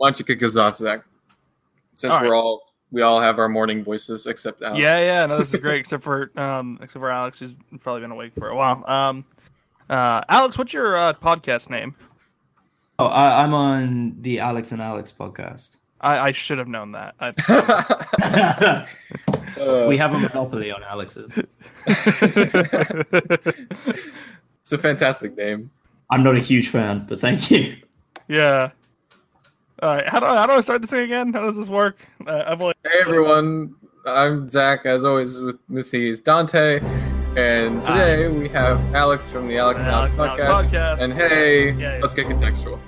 Why don't you kick us off, Zach? Since All right. we're all we all have our morning voices except Alex. Yeah, yeah, no, this is great. except for um, except for Alex, who's probably been awake for a while. Um, uh, Alex, what's your uh, podcast name? Oh, I, I'm on the Alex and Alex podcast. I, I should have known that. I, Uh, we have a monopoly on Alex's. it's a fantastic name. I'm not a huge fan, but thank you. yeah. All right, how do I, how do I start this thing again? How does this work? Uh, I've only Hey everyone, I'm Zach. As always, with with Dante, and today we have Alex from the Alex and Alex, Alex podcast. Alex podcast. And hey, Yeah, yeah. let's get contextual.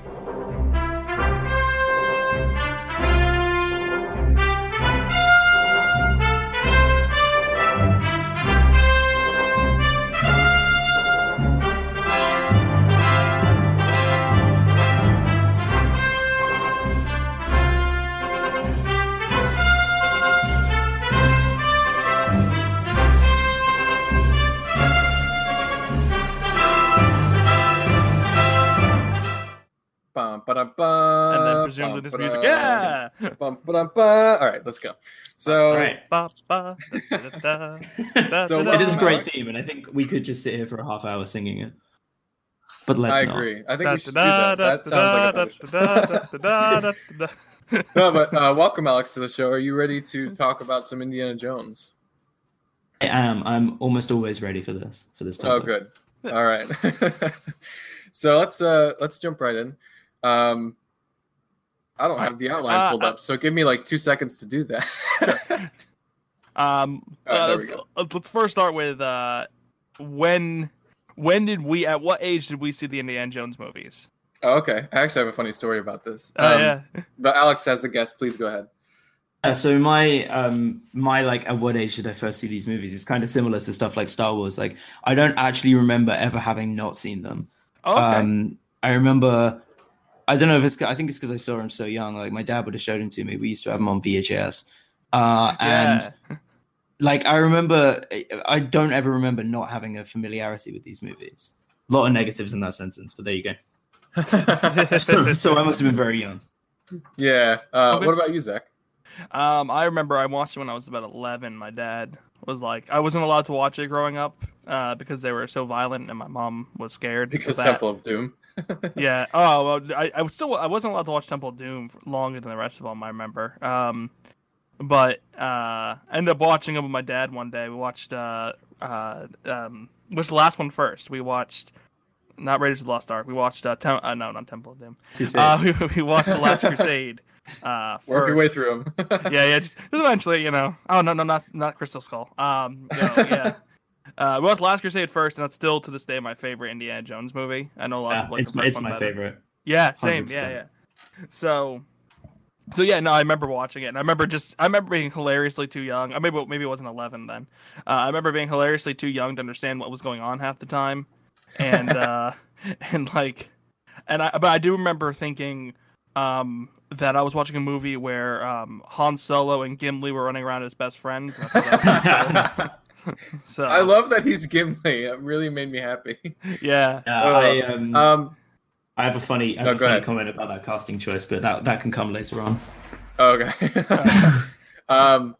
Bum, ba-dum, bum, and then presumably bum, this ba-dum, music. Yeah. bum, ba-dum, ba. All right, let's go. So, All right. Ba, ba, da, da, da, da, So it is a great Alex? theme, and I think we could just sit here for a half hour singing it. But let's I not. agree. I think Da, we should do that. da, That da, sounds like a da, better show. da, da, da, da, da. No, but uh, welcome, Alex, to the show. Are you ready to talk about some Indiana Jones? I am. I'm almost always ready for this. For this topic. Oh, good. All right. so let's uh let's jump right in. Um, I don't have the outline Uh, pulled uh, up, so give me like two seconds to do that. Um, All right, uh, let's, uh, let's first start with uh, when when did we at what age did we see the Indiana Jones movies? oh, okay, I actually have a funny story about this. Oh Um, yeah, But Alex has the guest. Please go ahead. Uh, so my um my like at what age did I first see these movies? It's kind of similar to stuff like Star Wars. Like I don't actually remember ever having not seen them. oh, okay. Um, I remember. I don't know if it's. I think it's because I saw him so young. Like my dad would have showed him to me. We used to have him on VHS. Uh, and like I remember, I don't ever remember not having a familiarity with these movies. A lot of negatives in that sentence, but there you go. so I must have been very young. yeah. Uh, What about you, Zach? Um, I remember I watched it when I was about eleven. My dad was like, I wasn't allowed to watch it growing up uh, because they were so violent, and my mom was scared Because of. Temple of Doom. Yeah. Oh, well, I, I was still I wasn't allowed to watch Temple of Doom for longer than the rest of them. I remember. Um, but uh, I ended up watching them with my dad one day. We watched uh, uh, um, what's the last one first? We watched not Raiders of the Lost Ark. We watched uh, Tem- uh no, not Temple of Doom. Uh, we, we watched the Last Crusade. Uh, Work your way through them. Yeah, yeah. Just, just eventually, you know. Oh no, no, not not Crystal Skull. Um, you know, yeah. Uh, we watched Last Crusade first, and that's still to this day my favorite Indiana Jones movie. I know a lot Yeah, of like it's my, it's my better. favorite. Yeah, same. Yeah, 100%. yeah. So, so yeah, no, I remember watching it, and I remember just, I remember being hilariously too young. I maybe maybe it wasn't eleven then. Uh, I remember being hilariously too young to understand what was going on half the time, and uh, and like, and I but I do remember thinking, um, that I was watching a movie where um Han Solo and Gimli were running around as best friends. and I thought that was cool. so I love that he's Gimli. It really made me happy. yeah. Uh, Uh, I um, Um, I have a funny, I No, have a funny comment about that casting choice, but that that can come later on. Okay. um,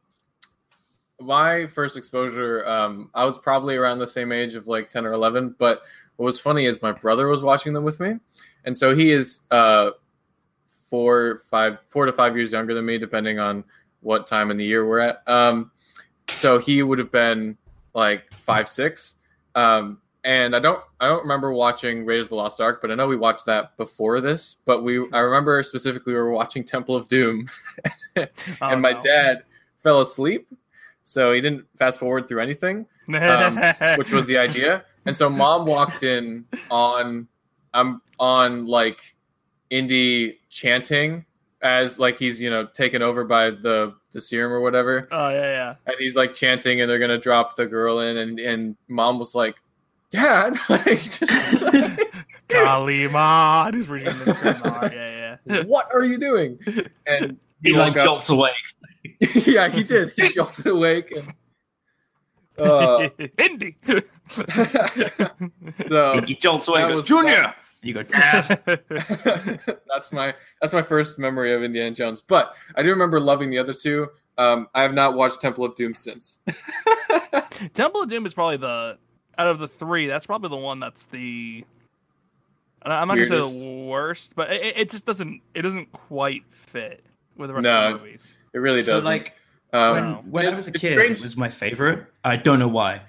my first exposure, um, I was probably around the same age of like 10 or 11. But what was funny is my brother was watching them with me. And so he is uh, four, five, four to five years younger than me, depending on what time in the year we're at. Um, so he would have been like five, six. Um, and I don't, I don't remember watching Raiders of the Lost Ark, but I know we watched that before this. But we, I remember specifically we were watching Temple of Doom, Oh, and my no. dad fell asleep, so he didn't fast forward through anything, um, which was the idea. And so mom walked in on, I'm on like Indy chanting as like he's you know taken over by the the serum or whatever, oh yeah, yeah. and he's like chanting, and they're gonna drop the girl in, and and mom was like, "Dad, like, just, like, Talima. He's reading the Talima. Yeah, yeah. what are you doing?" And He woke like up- jolts away. yeah, he did. He jolted awake. And, uh, Hindi. so he jolts away. that and was- goes, Junior. You go, Dad. that's my that's my first memory of Indiana Jones. But I do remember loving the other two. Um, I have not watched Temple of Doom since. Temple of Doom is probably the out of the three. That's probably the one that's the. I'm not gonna say the worst, but it, it just doesn't. It doesn't quite fit with the rest No. of the movies. It really doesn't. like um, when, No. when I was a kid, strange. it was my favorite. I don't know why.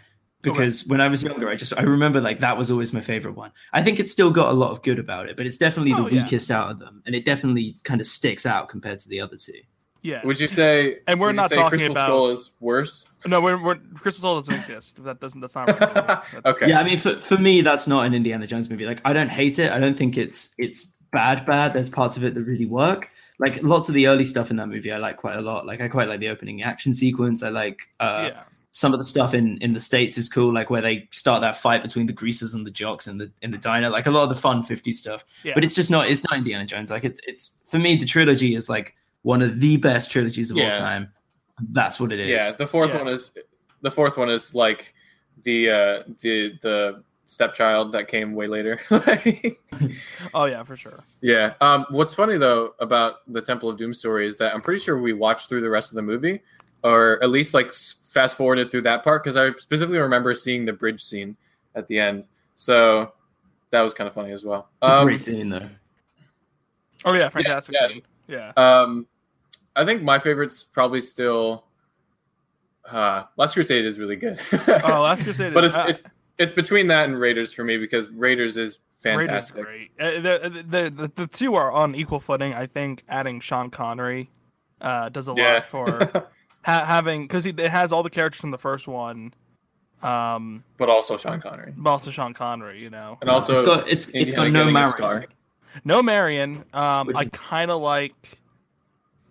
Because when I was younger, I just I remember like that was always my favorite one. I think it's still got a lot of good about it, but it's definitely Oh, the yeah. weakest out of them, and it definitely kind of sticks out compared to the other two. Yeah. would you say? And we're not say talking Crystal about- Skull is worse. No, we're, we're Crystal Skull doesn't exist. That doesn't. That's not right. That's- Okay. Yeah, I mean, for, for me, that's not an Indiana Jones movie. Like, I don't hate it. I don't think it's it's bad. Bad. There's parts of it that really work. Like lots of the early stuff in that movie, I like quite a lot. Like, I quite like the opening action sequence. I like uh, yeah. Some of the stuff in in the states is cool. Like where they start that fight between the greasers and the jocks in the in the diner. Like a lot of the fun 50s stuff. Yeah. But it's just not. It's not Indiana Jones. Like it's it's for me, the trilogy is like one of the best trilogies of all time. That's what it is. Yeah, the fourth Yeah. one is the fourth one is like the uh the the stepchild that came way later. Oh yeah, for sure. yeah. Um what's funny though about the Temple of Doom story is that I'm pretty sure we watched through the rest of the movie or at least like s- fast forwarded through that part because I specifically remember seeing the bridge scene at the end. So that was kind of funny as well. It's Um, great scene though. Oh yeah, fantastic yeah. scene. Yeah. Um, I think my favorite's probably still. Uh, Last Crusade is really good. Oh, Last Crusade. but is- it's, uh, it's it's between that and Raiders for me because Raiders is fantastic. Raiders fantastic. great. Uh, the, the, the the two are on equal footing. I think adding Sean Connery uh, does a Yeah. lot for ha- having because it has all the characters from the first one, um, but also Sean Connery but also Sean Connery. You know, and also it's got it's it's got no Marion. no Marion. Um, Which I kind of like.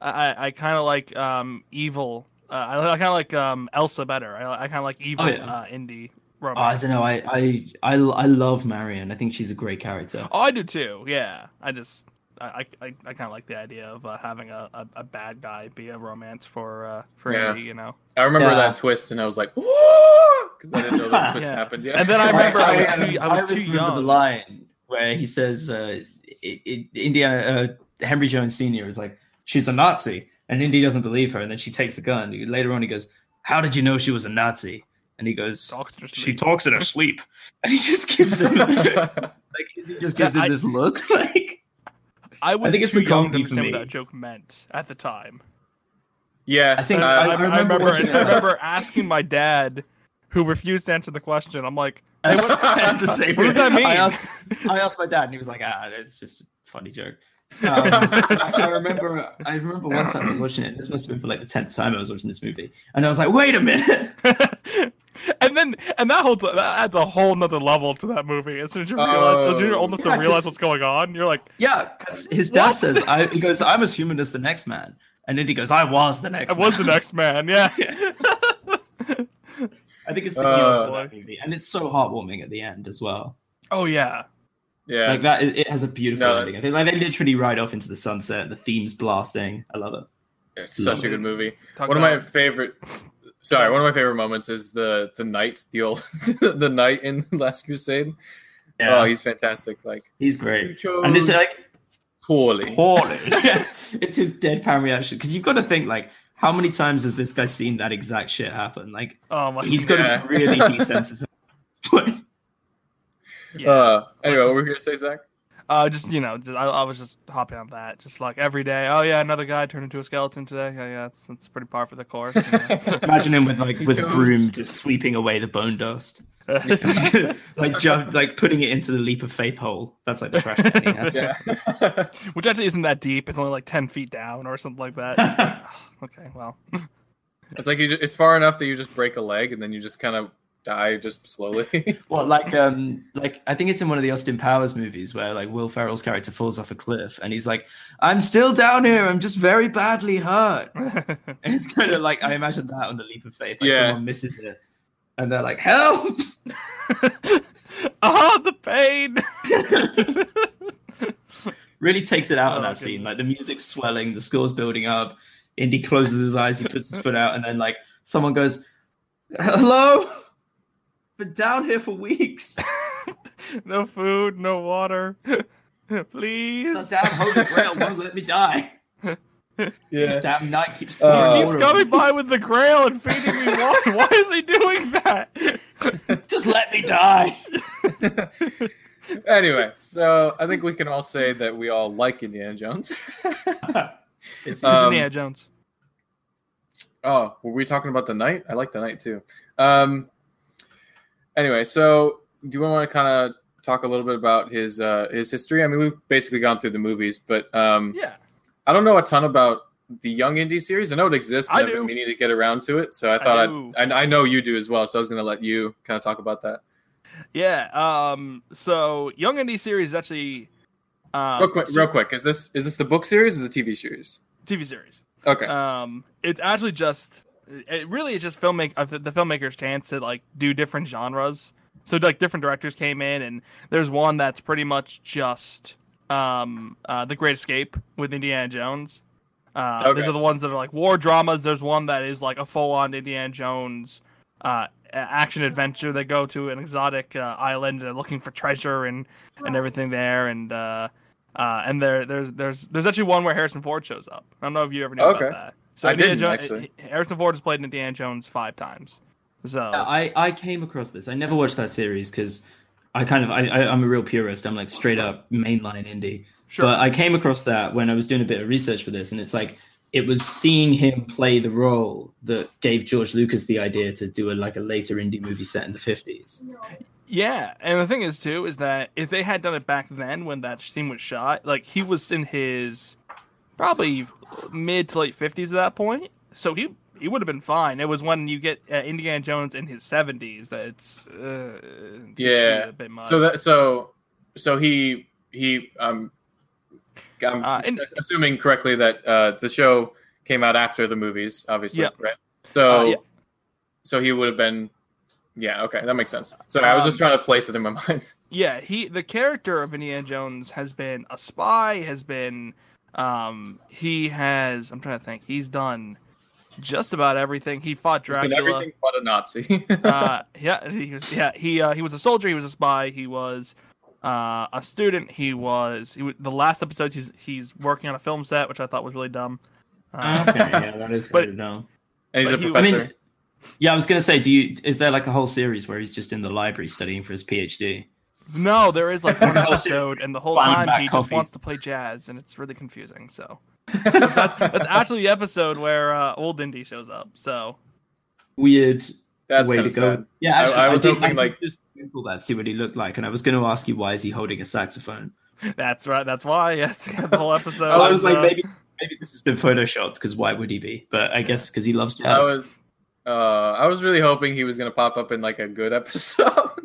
I I- I kind of like um evil. Uh, I, I kind of like um Elsa better. I, I kind of like evil Oh, yeah. uh, Indy Oh, I don't know. I, I I I love Marion. I think she's a great character. Oh, I do too. Yeah, I just I I, I kind of like the idea of uh, having a, a, a bad guy be a romance for uh for Yeah. Andy, you know. I remember Yeah. that twist and I was like, because I didn't know this twist Yeah. happened yet. And then I remember I was too, I was always too remember the line where he says, uh, it, it, "Indiana uh, Henry Jones Senior is like, she's a Nazi," and Indy doesn't believe her, and then she takes the gun. Later on, he goes, "How did you know she was a Nazi?" And he goes, Talks "She talks in her sleep," and he just gives him like he just gives Yeah, him I- this look, like. I was think it's too the young to comedy understand what that joke meant at the time. yeah, I think uh, I, I, I I remember remember, I remember asking my dad, who refused to answer the question. I'm like, hey, That's what, the same what does that mean? I asked, I asked my dad, and he was like, "Ah, it's just a funny joke." Um, I, I remember, I remember one time I was watching it. This must have been for like the tenth time I was watching this movie, and I was like, "Wait a minute!" and then and that whole that adds a whole nother level to that movie. As soon as you realize, as soon as you're old enough Yeah, to realize 'cause- what's going on, you're like, Yeah, because his dad What? says, I, "He goes, I'm as human as the next man," and then he goes, "I was the next." I was the next man. Yeah. I think it's the Uh, humor for that movie, and it's so heartwarming at the end as well. oh yeah. yeah. Like that, it, it has a beautiful No, ending. I think like they literally ride off into the sunset. The theme's blasting. I love it. It's such a good movie. Talk one of my favorite sorry one of my favorite moments is the the knight the old the knight in last crusade Yeah. oh he's fantastic like he's great. And it's like poorly poorly. it's his deadpan reaction because you've got to think like how many times has this guy seen that exact shit happen? Like Oh my. he's got Yeah. to really desensitize. yeah. uh anyway what were you gonna say zach Uh, just you know, just, I, I was just hopping on that, just like every day. Oh yeah, another guy turned into a skeleton today. Yeah, yeah, it's, it's pretty par for the course. you know. Imagine him with like with a broom just sweeping away the bone dust, like just like putting it into the leap of faith hole. That's like the trash can he has. yeah Which actually isn't that deep. It's only like ten feet down or something like that. okay, well, it's like you just, it's far enough that you just break a leg and then you just kind of die just slowly Well, like um, like I think it's in one of the Austin Powers movies where like Will Ferrell's character falls off a cliff and he's like, "I'm still down here. I'm just very badly hurt." And it's kind of like I imagine that on the leap of faith. Like Yeah. someone misses it, and they're like, "Help!" oh, the pain. really takes it out Oh, of that goodness. scene. Like the music's swelling, the score's building up. Indy closes his eyes, he puts his foot out, and then like someone goes, "Hello." Been down here for weeks. no food, no water. Please. The damn holy grail won't let me die. Yeah. Damn knight keeps Uh, pouring He keeps water coming by with the grail and feeding me water. Why is he doing that? Just let me die. anyway, so I think we can all say that we all like Indiana Jones. It's, It's Um, Indiana Jones. oh, were we talking about the night? I like the night too. Um. Anyway, so do you want to kind of talk a little bit about his uh, his history? I mean, we've basically gone through the movies, but um, Yeah. I don't know a ton about the Young Indy series. I know it exists. I I've been do. meaning to get around to it, so I I thought. I'd, I I know you do as well. So I was going to let you kind of talk about that. Yeah. Um. So Young Indy series is actually. Um, real quick, so- real quick. Is this is this the book series or the TV series? TV series. Okay. Um. It's actually just. It really is just filmmaker uh, the filmmaker's chance to like do different genres. So like different directors came in, and there's one that's pretty much just um uh, the Great Escape with Indiana Jones. Uh, Okay. are the ones that are like war dramas. There's one that is like a full-on Indiana Jones uh, action adventure. They go to an exotic uh, island and they're looking for treasure and and everything there. And uh, uh, and there there's there's there's actually one where Harrison Ford shows up. I don't know if you ever knew Okay. about that. So I Indiana didn't, Jo- actually. Harrison Ford has played in Indiana Jones five times. So I, I came across this. I never watched that series because I kind of I, I I'm a real purist. I'm like straight up mainline Indy. sure. But I came across that when I was doing a bit of research for this, and it's like it was seeing him play the role that gave George Lucas the idea to do a like a later Indy movie set in the 50s. Yeah, and the thing is too is that if they had done it back then when that scene was shot, like he was in his probably mid to late fifties at that point, so he he would have been fine. It was when you get uh, Indiana Jones in his seventies that it's uh, it's Yeah. much. So that so so he he um I'm Uh, and- assuming correctly that uh the show came out after the movies, obviously, Yeah. right? So Uh, yeah. so he would have been yeah, okay, that makes sense. Sorry, I was just Um, trying to place it in my mind. yeah, he the character of Indiana Jones has been a spy, has been um he has I'm trying to think he's done just about everything. He fought He's been Dracula. everything but a Nazi. uh, yeah, he was. Yeah, he uh, he was a soldier. He was a spy. He was uh, a student. He was. He was, the last episode. He's he's working on a film set, which I thought was really dumb. Uh, Okay, yeah, that is But- good to know. and he's a but he- professor. I mean, yeah, I was gonna say, do you is there like a whole series where he's just in the library studying for his PhD? No, there is like one episode, and the whole Find time back he just coffee. wants to play jazz, and it's really confusing. So that's, that's actually the episode where uh, old Indy shows up. So Weird That's way to of go. Yeah, I- actually, I I, was did, hoping, I like- just Google that, see what he looked like, and I was going to ask you why is he holding a saxophone? that's right. That's why. Yes, the whole episode. I was like, uh, maybe maybe this has been photoshopped because why would he be? But I guess because he loves jazz. I was uh I was really hoping he was gonna pop up in like a good episode.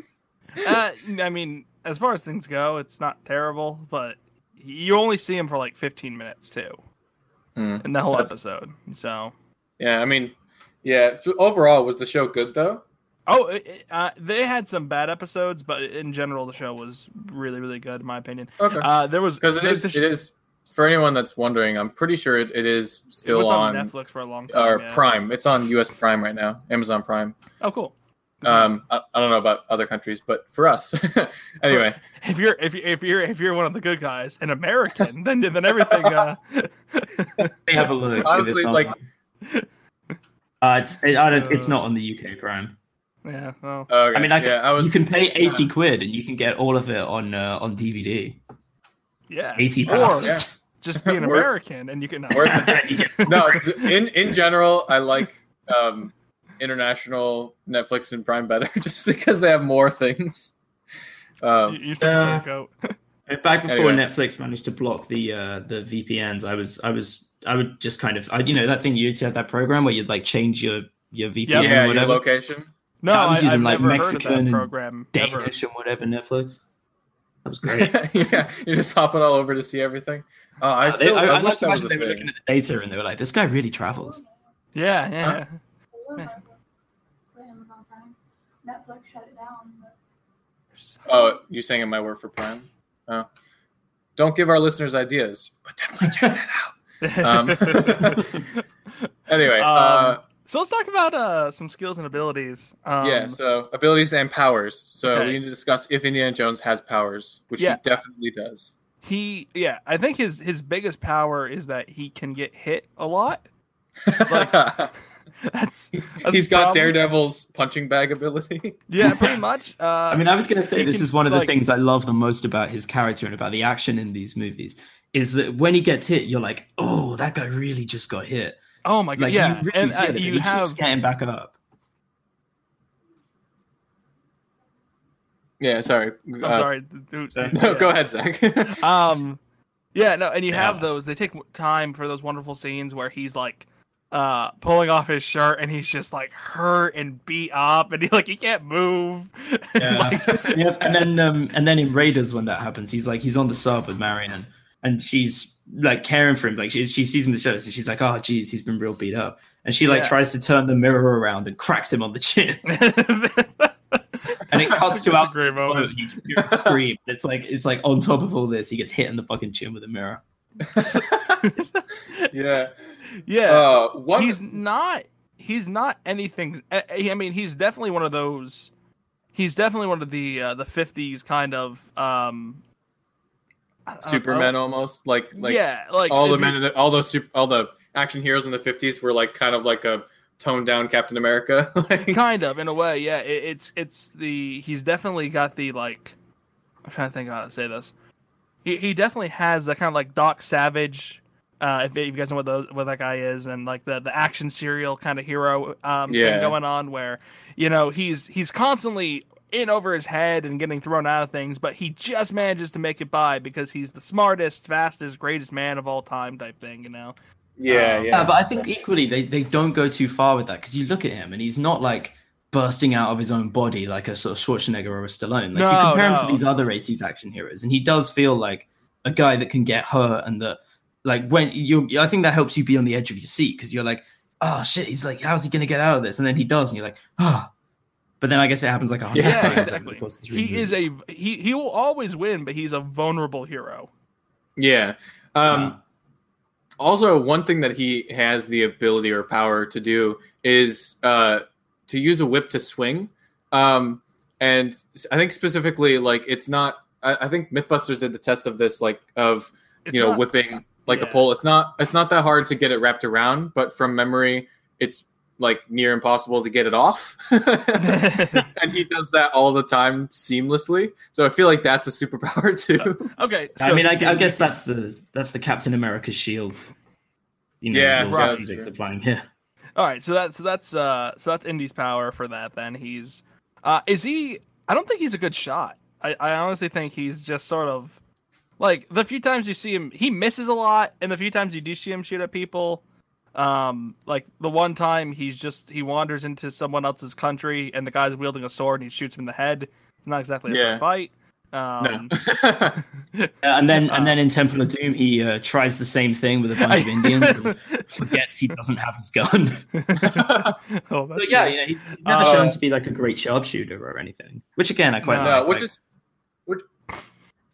Uh, I mean, as far as things go, it's not terrible, but you only see him for like 15 minutes too Hmm. in the whole That's- episode. So, Yeah, I mean, yeah. Overall, was the show good though? oh, it, it- uh, they had some bad episodes, but in general, the show was really, really good in my opinion. Okay. Uh, there was Because it is, sh- it is for anyone that's wondering. I'm pretty sure it, it is it still was on, on, Netflix for a long time. or yeah. Prime. It's on U.S. Prime right now, Amazon Prime. Oh, cool. Um, I, I don't know about other countries, but for us, anyway. if you're if you if you're if you're one of the good guys, an American, then then everything. Uh, Let me have a look. if Honestly, it's like- uh, it's it, I don't, it's not on the UK Prime. yeah, well, Okay, I mean, I, yeah, I was. you can pay eighty quid and you can get all of it on uh, on DVD. yeah. Eighty Or pounds. Yeah. just be an American, and you can. worth no, in in general, I like um, international Netflix and Prime better, just because they have more things. Um, You're such a Uh, turncoat. Back before Anyway. Netflix managed to block the uh, the VPNs, I was I was I would just kind of I, you know that thing you used to have that program where you'd like change your your VPN Yep. yeah, or your whatever, location. No, I was I, using, have like, never Mexican heard and that program. ever. Danish and whatever Netflix. That was great. yeah, you're just hopping all over to see everything. Oh, I Uh, they- still I, I, I, like to was imagine they were thing. looking at the data and they were like, "This guy really travels." Yeah, yeah. for Amazon Prime. Netflix shut it down. But Oh, you saying it might work for Prime? Oh. Don't give our listeners ideas, but definitely check that out. Um, Anyway, uh, Um, So let's talk about uh some skills and abilities. Um, yeah, so abilities and powers. So Okay. we need to discuss if Indiana Jones has powers, which Yeah. he definitely does. he yeah, I think his his biggest power is that he can get hit a lot. Like, That's, that's He's got probably- Daredevil's punching bag ability. Yeah, pretty much. Uh, I mean, I was going to say this can, is one of the like- things I love the most about his character and about the action in these movies is that when he gets hit, you're like, oh, that guy really just got hit. oh my god, Like, yeah, you really and uh, you he have keeps getting back up. Yeah, sorry. I'm Uh, sorry, dude. Sorry. No, go ahead, Zach. um yeah no and you have those they take time for those wonderful scenes where he's like uh pulling off his shirt and he's just like hurt and beat up and he like he can't move Yeah. Like- yeah, and then um, and then in Raiders when that happens, he's like he's on the sub with Marion, and she's like caring for him. Like she she sees him in the show, so she's like, oh geez, he's been real beat up, and she like Yeah. tries to turn the mirror around and cracks him on the chin, and it cuts to That's out a great moment. and you just hear him scream. It's like it's like on top of all this, he gets hit in the fucking chin with a mirror. yeah. Yeah. Uh, he's not he's not anything I I mean he's definitely one of those he's definitely one of the uh, the 50s kind of um almost like like yeah like all the men in the, all those super, all the action heroes in the 50s were like kind of like a toned down Captain America. like, kind of in a way yeah it, it's it's the he's definitely got the like i'm trying to think how to say this. He, he definitely has that kind of like doc savage uh if you guys know what those what that guy is and like the the action serial kind of hero um Yeah. thing going on where you know he's he's constantly in over his head and getting thrown out of things but he just manages to make it by because he's the smartest fastest greatest man of all time type thing you know yeah, Um, yeah. Yeah, but I think equally they, they don't go too far with that because you look at him and he's not like bursting out of his own body like a sort of Schwarzenegger or a Stallone. Like No, you compare him to these other 80s action heroes, and he does feel like a guy that can get hurt and that like when you I think that helps you be on the edge of your seat because you're like, oh shit, he's like, how's he gonna get out of this? And then he does, and you're like, ah. But then I guess it happens like a hundred Yeah, times over exactly. the course of three he is a he he will always win but he's a vulnerable hero yeah. Um, movies. also one thing that he has the ability or power to do is uh, to use a whip to swing um, and i think specifically like it's not I, I think mythbusters did the test of this like of It's you know not- whipping like a pole it's not it's not that hard to get it wrapped around but from memory it's like near impossible to get it off and he does that all the time seamlessly so i feel like that's a superpower too okay I mean, I, I guess that's the that's the Captain America shield. You know, Yeah, right. physics applying here. All right, so that's so that's uh so that's Indy's power for that. Then he's uh is he? I don't think he's a good shot. I, I honestly think he's just sort of like the few times you see him, he misses a lot, and the few times you do see him shoot at people, um, like the one time he's just he wanders into someone else's country and the guy's wielding a sword and he shoots him in the head. It's not exactly a Yeah. fight. Um, Uh, and then Uh, and then in Temple of Doom, he uh, tries the same thing with a bunch of Indians and forgets he doesn't have his gun. oh, but yeah, you know, he's never Uh, shown to be like a great sharpshooter or anything. Which again, I quite No, like. which Like, is which,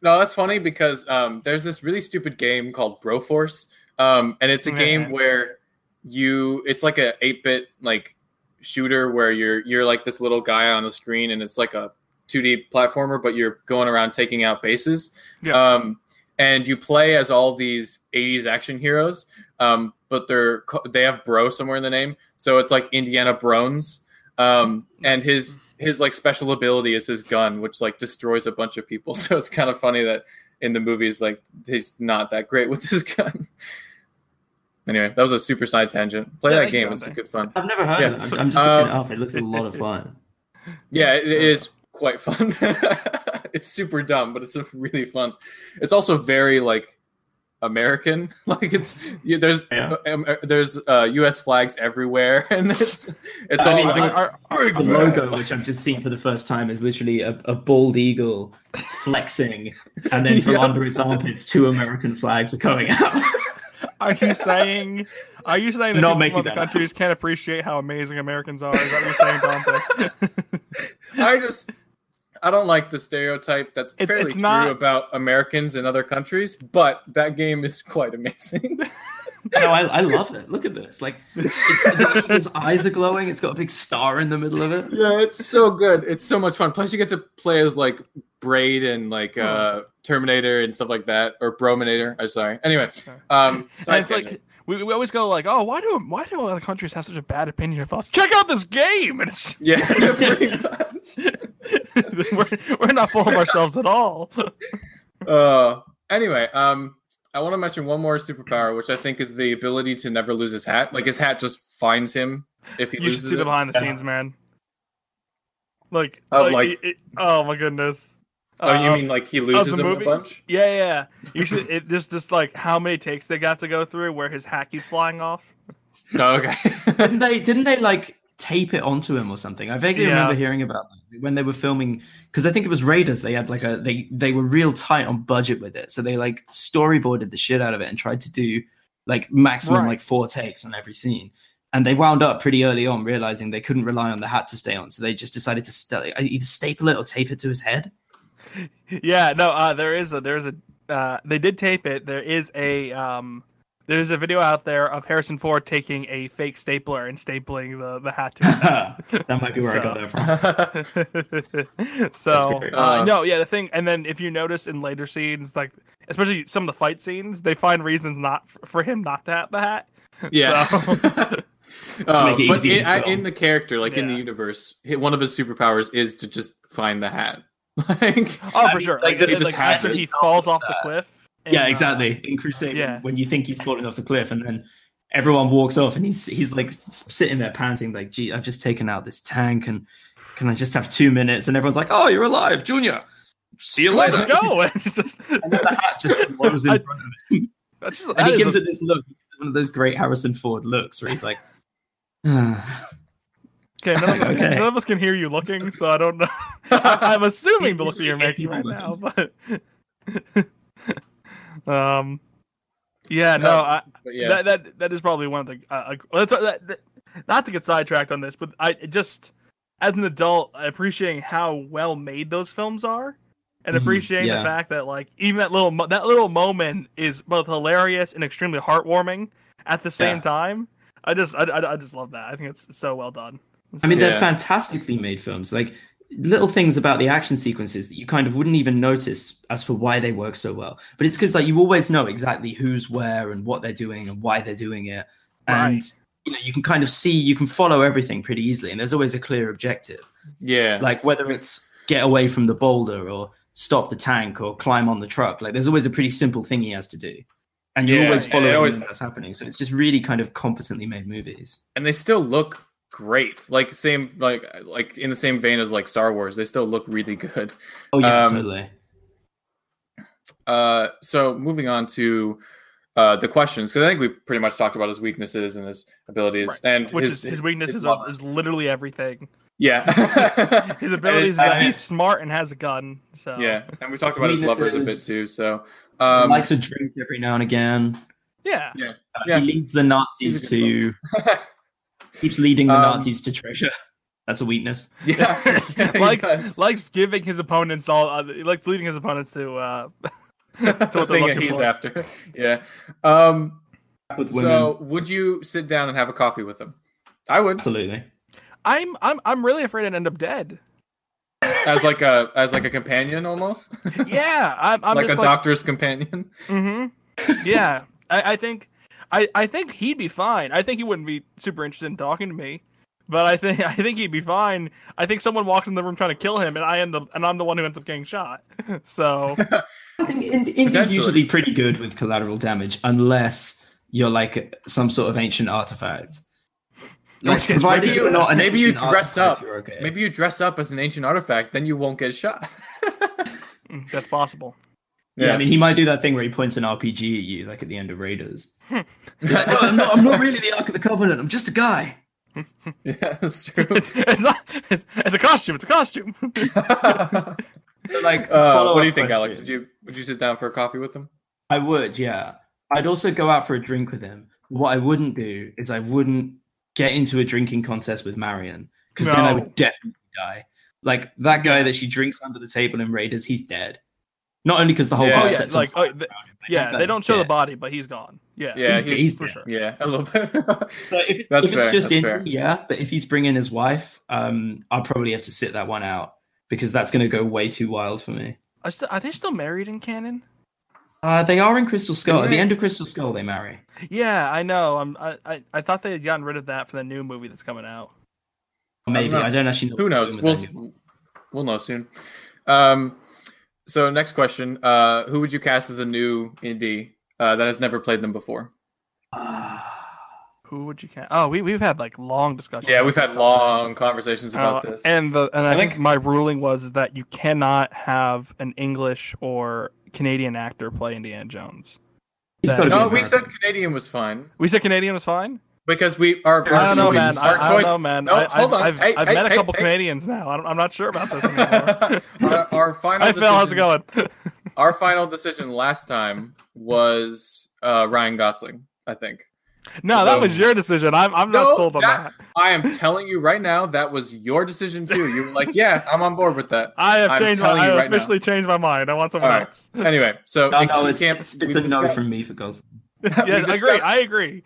no, that's funny because um, there's this really stupid game called Broforce, um, and it's a game where you it's like a eight bit like shooter where you're you're like this little guy on the screen and it's like a 2D platformer, but you're going around taking out bases. Yeah. Um, and you play as all these 80s action heroes, um, but they're they have bro somewhere in the name, so it's like Indiana Brones. Um, and his his like special ability is his gun, which like destroys a bunch of people. So it's kind of funny that in the movies, like he's not that great with his gun. anyway, that was a super side tangent. Play Yeah, that game; it's a good fun. I've never heard Yeah. of it. I'm, I'm just Um, looking it up. It looks a lot of fun. Yeah, it, it is quite fun. it's super dumb, but it's really fun. It's also very like American. Like it's you, there's Yeah. um, uh, there's uh, U.S. flags everywhere, and it's it's I all mean, like, Are- are- The logo, which I've just seen for the first time, is literally a, a bald eagle flexing, and then from Yeah. under its armpits, two American flags are coming out. Are you saying? Are you saying that Not people other that up. countries can't appreciate how amazing Americans are? Is that what you're saying, Dante? I just I don't like the stereotype that's It's- fairly it's true about Americans in other countries, but that game is quite amazing. No, I, I love it. Look at this. Like, it's, his eyes are glowing. It's got a big star in the middle of it. Yeah, it's so good. It's so much fun. Plus, you get to play as like Brade and like uh Terminator and stuff like that, or Brominator. I'm sorry. Anyway, um, And it's like tangent. We, we always go like, oh, why do why do other countries have such a bad opinion of us? Check out this game. And it's, yeah, much. we're, we're not full of ourselves at all. Uh, anyway, um, I want to mention one more superpower, which I think is the ability to never lose his hat. Like his hat just finds him if he You should loses see the behind the Yeah. scenes, man. Like, Of, like, like- it- it- oh my goodness. Oh, you Uh, mean like he loses the him a bunch? Yeah, yeah. yeah. You should. It, there's just like how many takes they got to go through where his hat keeps flying off. No, okay. Didn't they? Didn't they like tape it onto him or something? I vaguely Yeah. remember hearing about that when they were filming because I think it was Raiders. They had like a they they were real tight on budget with it, so they like storyboarded the shit out of it and tried to do like maximum Right. like four takes on every scene. And they wound up pretty early on realizing they couldn't rely on the hat to stay on, so they just decided to st- either staple it or tape it to his head. Yeah, no. Uh, there is a there's a uh, they did tape it. There is a um there's a video out there of Harrison Ford taking a fake stapler and stapling the the hat to his that might be where I got that from. so uh, Uh, no, yeah, the thing, and then if you notice in later scenes, like especially some of the fight scenes, they find reasons not for him not to have the hat. Yeah. So- Uh, make but in, to I- film. in the character, like in the universe, one of his superpowers is to just find the hat. like, oh, for sure. like, Like, that it like, just after he falls off the cliff. and, yeah, uh, exactly. In Crusade, yeah. when you think he's falling off the cliff, and then everyone walks off, and he's he's like sitting there panting, like, "Gee, I've just taken out this tank, and can I just have two minutes?" And everyone's like, "Oh, you're alive, Junior. See you Come later." let's go. It's just, And then the hat just blows in I- front of him, that's just, and he gives a- it this look, one of those great Harrison Ford looks, where he's like, "Ah." Okay, none of, us, Okay. none of us can hear you looking, so I don't know. I, am assuming the look that you're making right looking. now, but um, yeah, no, No, I, yeah, that that that is probably one of the. Uh, uh, that's, that, that, not to get sidetracked on this, but I just as an adult appreciating how well made those films are, and Mhm, appreciating yeah. the fact that like even that little mo- that little moment is both hilarious and extremely heartwarming at the same Yeah. time. I just I, I, I just love that. I think it's so well done. I mean, Yeah. they're fantastically made films. Like little things about the action sequences that you kind of wouldn't even notice as for why they work so well. But it's because like you always know exactly who's where and what they're doing and why they're doing it, and Right. you know you can kind of see you can follow everything pretty easily. And there's always a clear objective, yeah, like whether it's get away from the boulder or stop the tank or climb on the truck. Like there's always a pretty simple thing he has to do. And you're Yeah, always following always- what's happening. So it's just really kind of competently made movies. and they still look great. Like same, like like in the same vein as like Star Wars, they still look really good. Oh yeah, Um, totally. Uh, so moving on to uh the questions, because I think we pretty much talked about his weaknesses and his abilities, Right. and Which his, is his weakness his is, literally everything. yeah, His abilities. Is, uh, he's smart and has a gun. So yeah, and we talked about his lovers a bit too. So, um, likes a drink every now and again. yeah. yeah, Uh, Yeah. He leads the Nazis He's to keeps leading the Um, Nazis to treasure. That's a weakness. yeah, yeah, likes does. likes giving his opponents all. Uh, he likes leading his opponents to. Uh, the what they're thing that he's for. after. Yeah. Um. With women, So, would you sit down and have a coffee with him? I would, absolutely. I'm I'm I'm really afraid I'd end up dead. as like a as like a companion almost, Yeah, I'm, I'm like a like, doctor's companion. Mm-hmm. Yeah, I, I think I, I think he'd be fine. I think he wouldn't be super interested in talking to me, but I think I think he'd be fine. I think someone walks in the room trying to kill him, and I end up and I'm the one who ends up getting shot. So I think in- Indy's usually pretty good with collateral damage, unless you're like some sort of ancient artifact. In Like, case, maybe you- you're not an maybe you dress artifact, up. okay. Maybe you dress up as an ancient artifact, then you won't get shot. mm, that's possible. Yeah. I mean, he might do that thing where he points an RPG at you, like at the end of Raiders. Be like, no, I'm not, I'm not really the Ark of the Covenant. I'm just a guy. yeah, that's true. It's, it's not. It's, it's a costume. It's a costume. Like, Uh, what do you think, Alex? Would you would you sit down for a coffee with him? I would, yeah. I'd also go out for a drink with him. What I wouldn't do is I wouldn't get into a drinking contest with Marion because then I would definitely die. Like that guy that she drinks under the table in Raiders, he's dead. Not only because the whole Yeah. Yeah, sets like, oh, the- Yeah, but- they don't show yeah. the body, but he's gone. Yeah, Yeah, He's- he's- he's for sure. Yeah, a little bit. So if, That's if it's fair, just that's in, fair. yeah. But if he's bringing his wife, um, I'll probably have to sit that one out because that's going to go way too wild for me. Are, still, are they still married in canon? Uh, they are in Crystal Skull. At the end of Crystal Skull, they marry. Yeah, I know. I'm, I, I, I thought they had gotten rid of that for the new movie that's coming out. Maybe know. I don't actually know. Who knows? We'll with that new- we'll know soon. Um, so next question: uh, Who would you cast as the new Indy uh, that has never played them before? Ah. Who would you cast? Oh, we we've had like long discussions. Yeah, we've had stuff. long conversations about Uh, this. And the and I, I think, think- my ruling was that you cannot have an English or Canadian actor play Indiana Jones. That- no, we said Canadian was fine We said Canadian was fine. Because we are. our I don't know, choice, man. I, I don't know, man. No, I, hold on. I've, Hey, I've hey, met a couple hey. Canadians now. I don't, I'm not sure about this anymore. our, our final. Hi, Phil. How's it decision- going? Our final decision last time was uh, Ryan Gosling. I think. no, that was your decision. I'm, I'm not No, sold on that- that. I am telling you right now that was your decision too. You were like, "Yeah, I'm on board with that." I have I'm changed my. I you have right now. officially changed my mind. I want someone All right. else. Anyway, so No, no, it's, Camp, it's, it's a no from me for Gosling. yeah, I agree. I agree.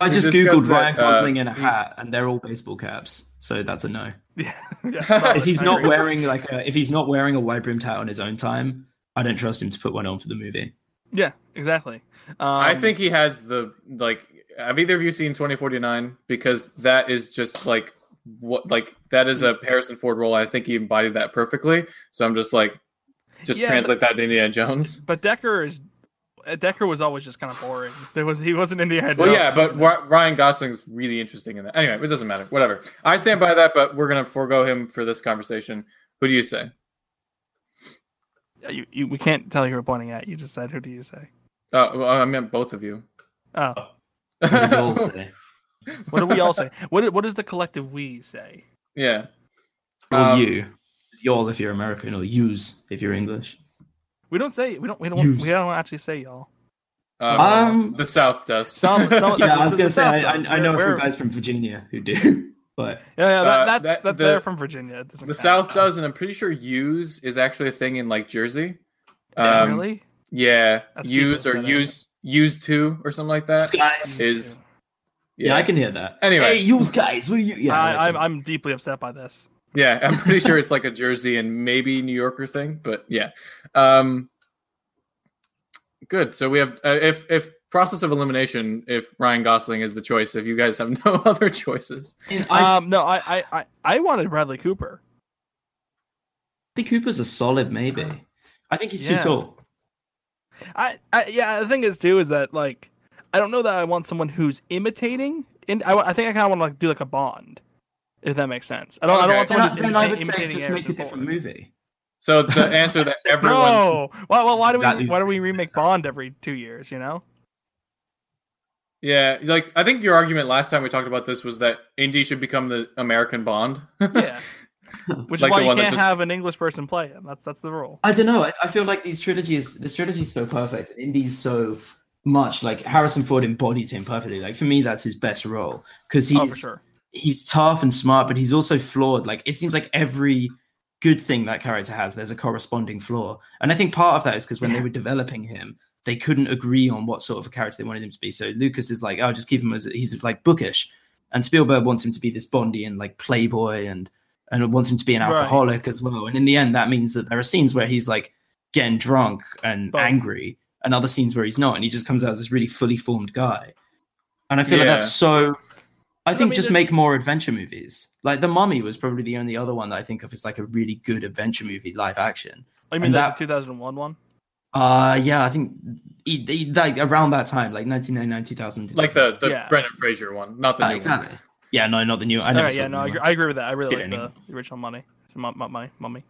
I just discussed googled that, Ryan uh, Gosling in a hat, and they're all baseball caps, so that's a no. yeah, yeah. If he's not wearing like a, if he's not wearing a wide brimmed hat on his own time, I don't trust him to put one on for the movie. Yeah, exactly. Um, I think he has the like. Have either of you seen 2049? Because that is just like what like that is a Harrison Ford role. I think he embodied that perfectly. So I'm just like, just Yeah, translate that to Indiana Jones. But Decker is Decker was always just kind of boring. There was he wasn't Indiana Well, Jones. yeah, but Ryan Gosling's really interesting in that. Anyway, it doesn't matter. Whatever. I stand by that, but we're gonna forego him for this conversation. Who do you say? you, you, we can't tell who you're pointing at. You just said who do you say? Oh, well, I meant both of you. Oh, What do we all say? what do we all say? What what does the collective we say? yeah. Or Um, you, y'all if you're American, or yous if you're English. We don't say we don't we don't Use. we don't actually say y'all. Um, Um, the South does. Some, some Yeah, I was gonna say I. I, I know a few guys from Virginia who do, but Yeah, yeah, that, Uh, that's that- that, the- they're from Virginia. It The count. South does, and I'm pretty sure use is actually a thing in like Jersey. Yeah, Um, really? Yeah, That's use or said it. use use two or something like that. guys, Is yeah. I can hear that. Anyway. hey, yous guys, what are you? Yeah, I, I'm I'm deeply upset by this. Yeah, I'm pretty sure it's like a Jersey and maybe New Yorker thing, but yeah. Um, good. So we have uh, if if process of elimination, if Ryan Gosling is the choice, if you guys have no other choices, I Um, no, I, I, I, I wanted Bradley Cooper. think Cooper's a solid maybe. I think he's Yeah. too tall. I, I, yeah. The thing is too is that like I don't know that I want someone who's imitating. And I, I think I kind of want to like do like a Bond, if that makes sense. I don't. I don't want Then someone I, who's then I imita- would say imitating just make a different movie. So the answer that everyone No, why, why, why do we why do we remake Bond every two years? You know? Yeah, like I think your argument last time we talked about this was that Indy should become the American Bond. Yeah. Which Like is why you can't just- have an English person play him. That's that's the rule. I don't know. I, I feel like these trilogies, this trilogy is so perfect, and Indy's so much like Harrison Ford embodies him perfectly. Like for me, that's his best role because oh, he's oh, sure. he's tough and smart, but he's also flawed. Like it seems like every good thing that character has, there's a corresponding flaw, and I think part of that is because when they were developing him, they couldn't agree on what sort of a character they wanted him to be. So Lucas is like, "Oh, just keep him as he's like bookish," and Spielberg wants him to be this Bondy and like playboy and and wants him to be an Right. alcoholic as well. And in the end, that means that there are scenes where he's like getting drunk and Both. angry, and other scenes where he's not, and he just comes out as this really fully formed guy. And I feel like that's so. I I think mean, just make more adventure movies. Like The Mummy was probably the only other one that I think of as like a really good adventure movie, live action. I mean and the that- 2001 one. Uh yeah, I think he, he- like around that time, like 1999, 2000. like the the Yeah. Brendan Fraser one, not the Uh, new exactly. one. Yeah, no, not the new. I never Alright, saw yeah, the no, new I one. agree, I agree with that. I really Did like the, the original money. My, my, my mummy.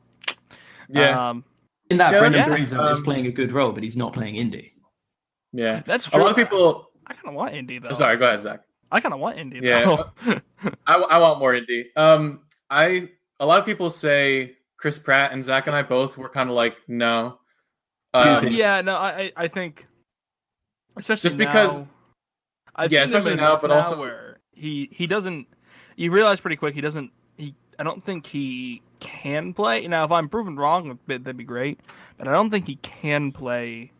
Yeah, Um, In that, Yeah, Brendan yeah. Fraser is Um, playing a good role, but he's not playing Indy. yeah. that's A true. lot of people. I kind of want Indy though. Sorry, go ahead, Zach. I kind of want Indy. Yeah. I, I want more Indy. Um, I a lot of people say Chris Pratt and Zach and I both were kind of like no. Um, yeah, no, I, I I think, especially Just because- now, I've Yeah, seen him especially now, enough but also- where he he doesn't. You realize pretty quick he doesn't. He I don't think he can play. Now, if I'm proven wrong, that- that'd be great. But I don't think he can play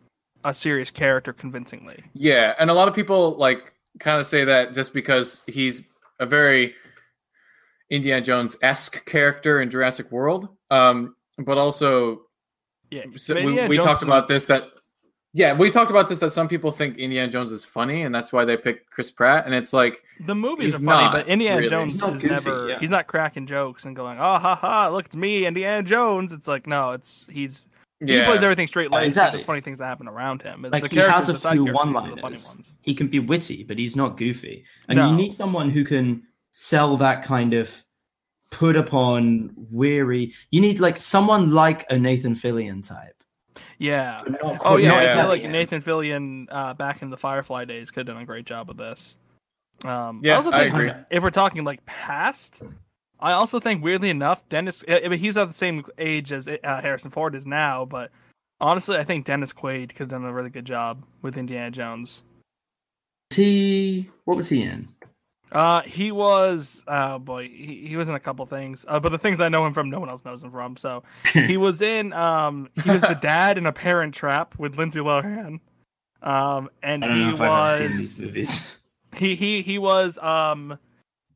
a serious character convincingly. Yeah, and a lot of people like kind of say that just because he's a very Indiana Jones esque character in Jurassic World, um, but also Yeah, so we, we talked about this that yeah we talked about this that some people think Indiana Jones is funny and that's why they picked Chris Pratt and it's like the movies are funny, not, but Indiana really. Jones is goofy, never. yeah. He's not cracking jokes and going, "Oh ha ha! Look, it's me, Indiana Jones." It's like no, it's he's he plays everything straight laced. exactly. The funny things that happen around him. Like the he has a few one-liners. He can be witty, but he's not goofy. And No. you need someone who can sell that kind of put upon weary. You need like someone like a Nathan Fillion type. Yeah. but not Oh quite- yeah, I feel like Nathan Fillion uh, back in the Firefly days could have done a great job with this. Um, Yeah, also I agree. If we're talking like past, I also think weirdly enough, Dennis. I I mean, he's at the same age as uh, Harrison Ford is now, but honestly, I think Dennis Quaid could have done a really good job with Indiana Jones. He what was he in? Uh, he was, oh boy, he, he was in a couple things, uh, but the things I know him from, no one else knows him from. So he was in, um, he was the dad in A Parent Trap with Lindsay Lohan. Um, and I don't he know if I've was, ever seen these movies. he he he was um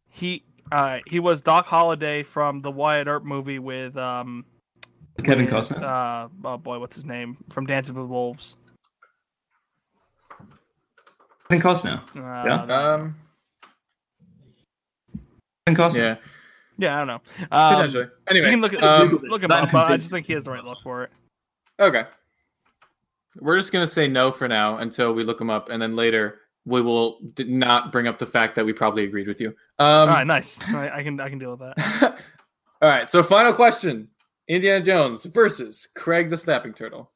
he uh he was Doc Holliday from the Wyatt Earp movie with um Kevin with, Costner. Uh oh boy, what's his name from Dancing with Wolves? Kevin Costner. Uh, Yeah? um Kevin Costner. yeah yeah, I don't know. Um, potentially you can look at um, look him up. but I just think he has the right look for it. okay we're just gonna say no for now until we look him up and then later we will d- not bring up the fact that we probably agreed with you um All right, nice. I, I can I can deal with that. All right, so final question: Indiana Jones versus Craig the Snapping Turtle.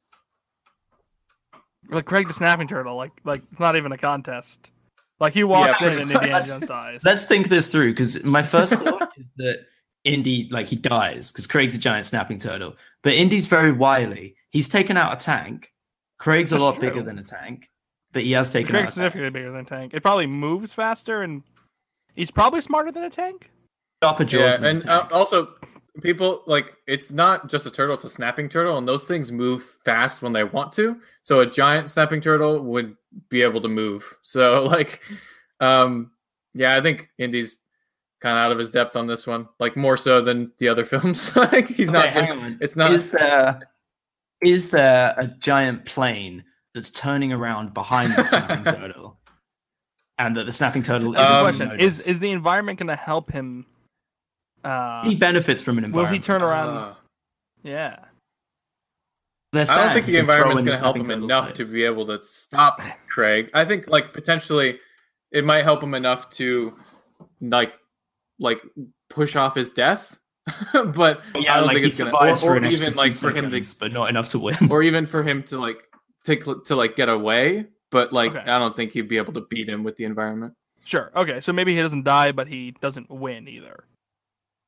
Like Craig the Snapping Turtle, like like it's not even a contest. Like he walks Yeah, in and. Indiana Jones dies. Let's think this through because my first thought is that Indy, like he dies because Craig's a giant snapping turtle, but Indy's very wily. He's taken out a tank. Craig's a lot true. bigger than a tank, but he has taken Craig's out a tank. significantly bigger than a tank. It probably moves faster and he's probably smarter than a tank. Sharper jaws Yeah, than a and uh, also people like it's not just a turtle; it's a snapping turtle, and those things move fast when they want to. So a giant snapping turtle would be able to move. So like, um, yeah, I think Indy's kind of out of his depth on this one, like more so than the other films. like he's not Okay, just. It's not. Is there is there a giant plane that's turning around behind the snapping turtle, and that the snapping turtle is the Um, question: Is is the environment going to help him? Uh, he benefits from an environment. will he turn around? Uh, yeah. I don't think the can throw environment's going to help him snapping turtle's enough to be able to stop Craig. I think like potentially it might help him enough to like like push off his death, but Yeah, I don't like think he it's gonna, survives or, for or an extra even two like for him seconds, to, but not enough to win. or even for him to like take to like get away. But like Okay. I don't think he'd be able to beat him with the environment. Sure. Okay. So maybe he doesn't die, but he doesn't win either.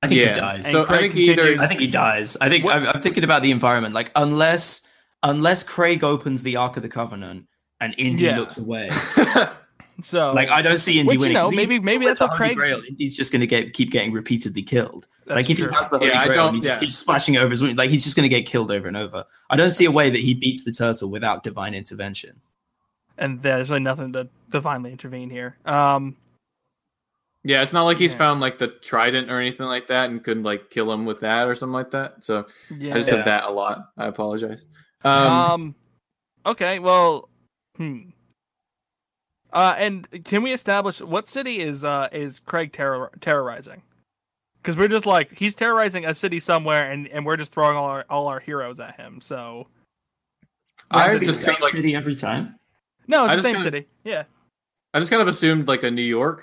I think Yeah. he dies. And So I Craig think he either I think he dies. I think I'm, I'm thinking about the environment. Like unless unless Craig opens the Ark of the Covenant and Indy Yeah. looks away, So like I don't see Indy Which, you winning. maybe- maybe that's the what Holy Craig's- Indy's just going to get keep getting repeatedly killed. that's like if true. he has the Holy Yeah, I Grail, and he just yeah. keeps splashing over his wound, like he's just going to get killed over and over. I don't see a way that he beats the turtle without divine intervention. and there's really nothing to divinely intervene here. Um, yeah, it's not like he's Yeah. found like the trident or anything like that and couldn't like kill him with that or something like that. So yeah. I just Yeah. said that a lot. I apologize. Um, Um, okay, well, hmm. Uh, and can we establish what city is uh is Craig terror- terrorizing? Because we're just like he's terrorizing a city somewhere, and, and we're just throwing all our all our heroes at him. So I Is the just same kind of like city every time. no, it's I the same kinda- city. Yeah. I just kind of assumed like a New York.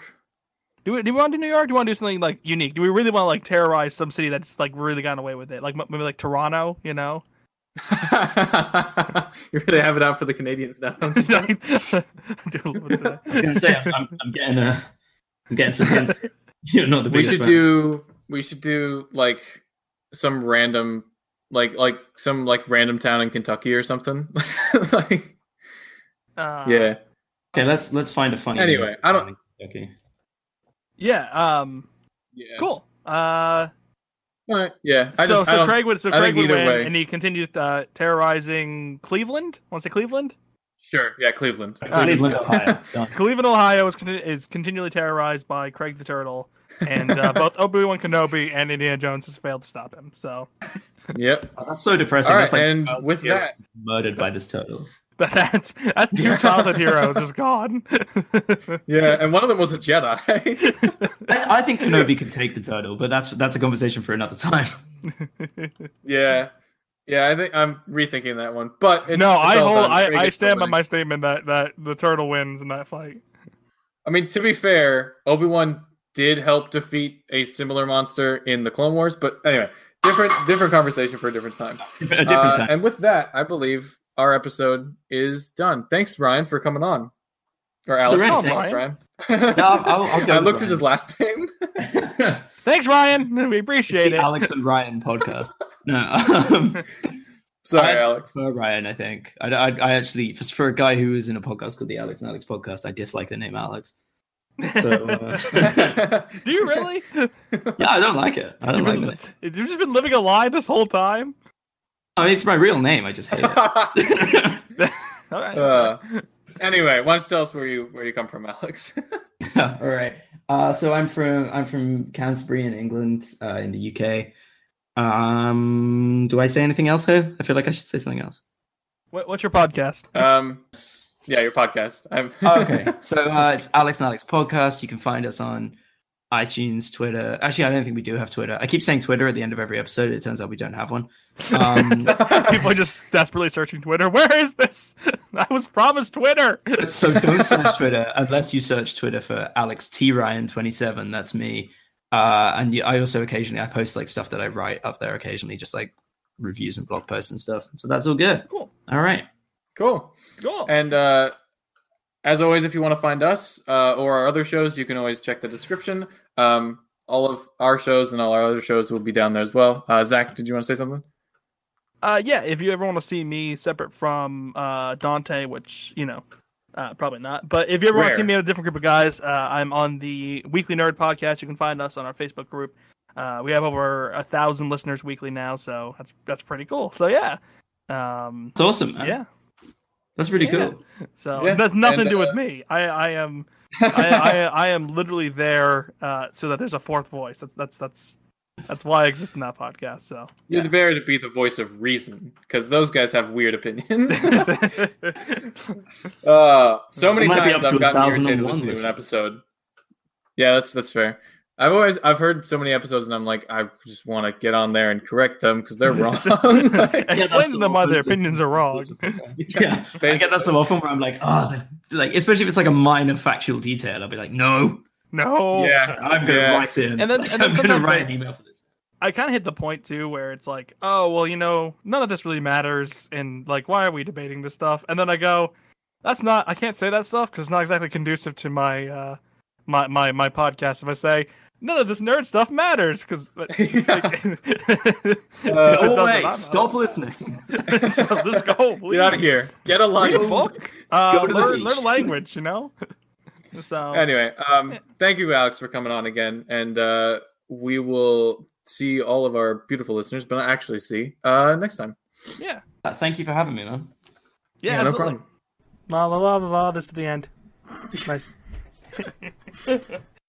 Do we, do we want to do New York? Do we want to do something like unique? Do we really want to like terrorize some city that's like really gotten away with it? Like maybe like Toronto, you know? You're gonna have it out for the Canadians now. Do a little I was going to say I'm, I'm, I'm getting a, I'm getting some hints. You're not the we should fan. do we should do like some random like like some like random town in Kentucky or something. like uh, yeah. Okay, let's let's find a funny. Anyway, I don't- Okay. Yeah. Um. Yeah. Cool. Uh. All right. Yeah. I so just, so don't- Craig would so I Craig would win, way- and he continues uh, terrorizing Cleveland. Want to say Cleveland? Sure. Yeah, Cleveland. Cleveland, Ohio. Cleveland, Ohio is, con- is continually terrorized by Craig the Turtle, and uh, both Obi Wan Kenobi and Indiana Jones has failed to stop him. So Yep. Oh, that's so depressing. All right, that's like and uh, with that- murdered by this turtle. that's that's two childhood heroes just gone. Yeah, and one of them was a Jedi. I, I think Kenobi can take the turtle, but that's that's a conversation for another time. yeah. Yeah, I think I'm rethinking that one. But it's, no, it's I hold. I, I stand by my statement that that the turtle wins in that fight. I mean, to be fair, Obi Wan did help defeat a similar monster in the Clone Wars, but anyway, different different conversation for a different time. a different Uh, time. And with that, I believe our episode is done. Thanks, Ryan, for coming on. Or Alex, Ryan, thanks, thanks. Ryan. No, I'll- I'll go I with looked at his last name. Thanks, Ryan. We appreciate the it. Alex and Ryan podcast. No, um, Sorry, I Alex. prefer Ryan. I think I, I, I actually for, for a guy who is in a podcast called the Alex and Alex podcast, I dislike the name Alex. So uh, Do you really? yeah, I don't like it. I don't You've like been, it. you've just been living a lie this whole time. I mean, it's my real name. I just hate it. All right. Uh, anyway, why don't you tell us where you where you come from, Alex? All right. Uh, so I'm from I'm from Canterbury in England, uh, in the UK. Um, do I say anything else here? I feel like I should say something else. What, what's your podcast? um, yeah, your podcast. I'm Oh, okay. So uh, it's Alex and Alex podcast. You can find us on iTunes, Twitter. Actually, I don't think we do have Twitter. I keep saying Twitter at the end of every episode. It turns out we don't have one. Um, People are just desperately searching Twitter. Where is this? I was promised Twitter. so don't search Twitter unless you search Twitter for Alex T Ryan twenty seven. That's me. Uh, and I also occasionally I post like stuff that I write up there occasionally, just like reviews and blog posts and stuff. So that's all good. Cool. All right. cool. Cool. And uh, as always, if you want to find us uh, or our other shows, you can always check the description. Um, all of our shows and all our other shows will be down there as well. Uh, Zach, did you want to say something? Uh, yeah, if you ever want to see me separate from uh, Dante, which, you know, uh, probably not. But if you ever want to see me in a different group of guys, uh, I'm on the Weekly Nerd podcast. You can find us on our Facebook group. Uh, we have over a thousand listeners weekly now, so that's that's pretty cool. So yeah, um, It's awesome. Man. yeah. That's pretty Yeah. cool. So Yeah, it has nothing and, to do uh, with me. I I am I, I I am literally there uh, so that there's a fourth voice. That's that's that's that's why I exist in that podcast. So You're there to be the voice of reason because those guys have weird opinions. uh, so many It might be times I've gotten irritated listening to an episode. Yeah, that's that's fair. I've always I've heard so many episodes and I'm like I just want to get on there and correct them because they're wrong. Like, that's Explain to them why their opinions are wrong. Yeah, I get that so often where I'm like, oh, like especially if it's like a minor factual detail, I'll be like, no, No. yeah, I'm gonna yeah. write it. And then- and then I'm gonna write an email for this. I kind of hit the point too where it's like, oh well, you know, none of this really matters, and like, why are we debating this stuff? And then I go, that's not. I can't say that stuff because it's not exactly conducive to my uh, my my my podcast. If I say none of this nerd stuff matters, because Uh, Go away! Stop listening. Just go. Get out of here. Get a Read a life. book. Uh, Go to learn, beach. learn a language. You know. So Anyway, um, thank you, Alex, for coming on again, and uh, we will see all of our beautiful listeners, but not actually see uh, next time. yeah, Uh, Thank you for having me, man. yeah, no absolutely. problem. La la la la la. This is the end. Nice.